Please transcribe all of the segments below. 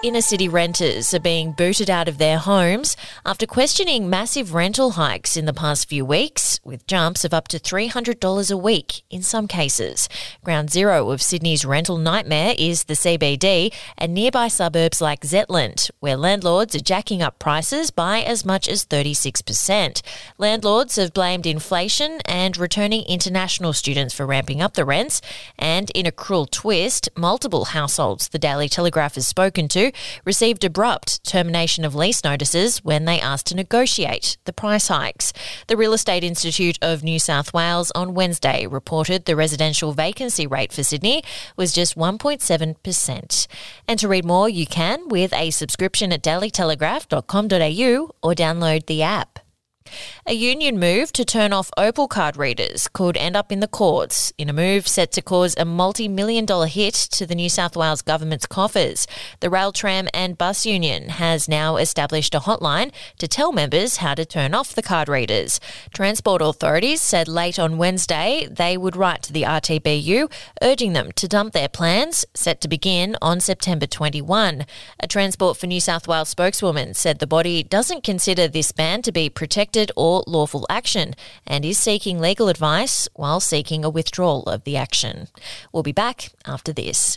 Inner city renters are being booted out of their homes after questioning massive rental hikes in the past few weeks, with jumps of up to $300 a week in some cases. Ground zero of Sydney's rental nightmare is the CBD and nearby suburbs like Zetland, where landlords are jacking up prices by as much as 36%. Landlords have blamed inflation and returning international students for ramping up the rents, and in a cruel twist, multiple households the Daily Telegraph has spoken to received abrupt termination of lease notices when they asked to negotiate the price hikes. The Real Estate Institute of New South Wales on Wednesday reported the residential vacancy rate for Sydney was just 1.7%. And to read more, you can with a subscription at dailytelegraph.com.au or download the app. A union move to turn off Opal card readers could end up in the courts in a move set to cause a multi million dollar hit to the New South Wales government's coffers. The Rail, Tram and Bus Union has now established a hotline to tell members how to turn off the card readers. Transport authorities said late on Wednesday they would write to the RTBU urging them to dump their plans, set to begin on September 21. A Transport for New South Wales spokeswoman said the body doesn't consider this ban to be or lawful action and is seeking legal advice while seeking a withdrawal of the action. We'll be back after this.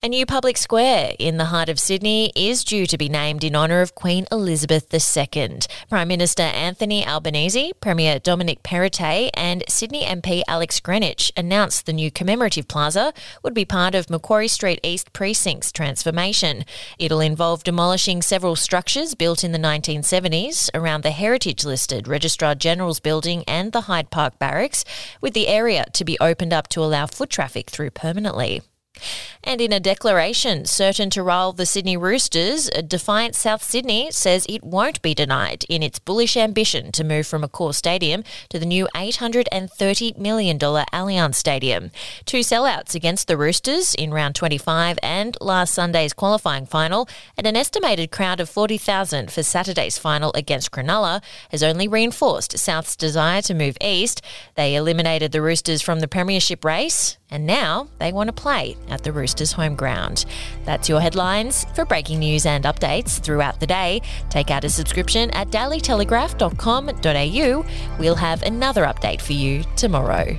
A new public square in the heart of Sydney is due to be named in honour of Queen Elizabeth II. Prime Minister Anthony Albanese, Premier Dominic Perrottet, and Sydney MP Alex Greenwich announced the new commemorative plaza would be part of Macquarie Street East Precinct's transformation. It'll involve demolishing several structures built in the 1970s around the heritage listed Registrar General's building and the Hyde Park Barracks, with the area to be opened up to allow foot traffic through permanently. And in a declaration certain to rival the Sydney Roosters, Defiant South Sydney says it won't be denied in its bullish ambition to move from Accor Stadium to the new $830 million Allianz Stadium. Two sellouts against the Roosters in round 25 and last Sunday's qualifying final, and an estimated crowd of 40,000 for Saturday's final against Cronulla has only reinforced South's desire to move east. They eliminated the Roosters from the Premiership race, and now they want to play at the Roosters' home ground. That's your headlines. For breaking news and updates throughout the day, take out a subscription at dailytelegraph.com.au. We'll have another update for you tomorrow.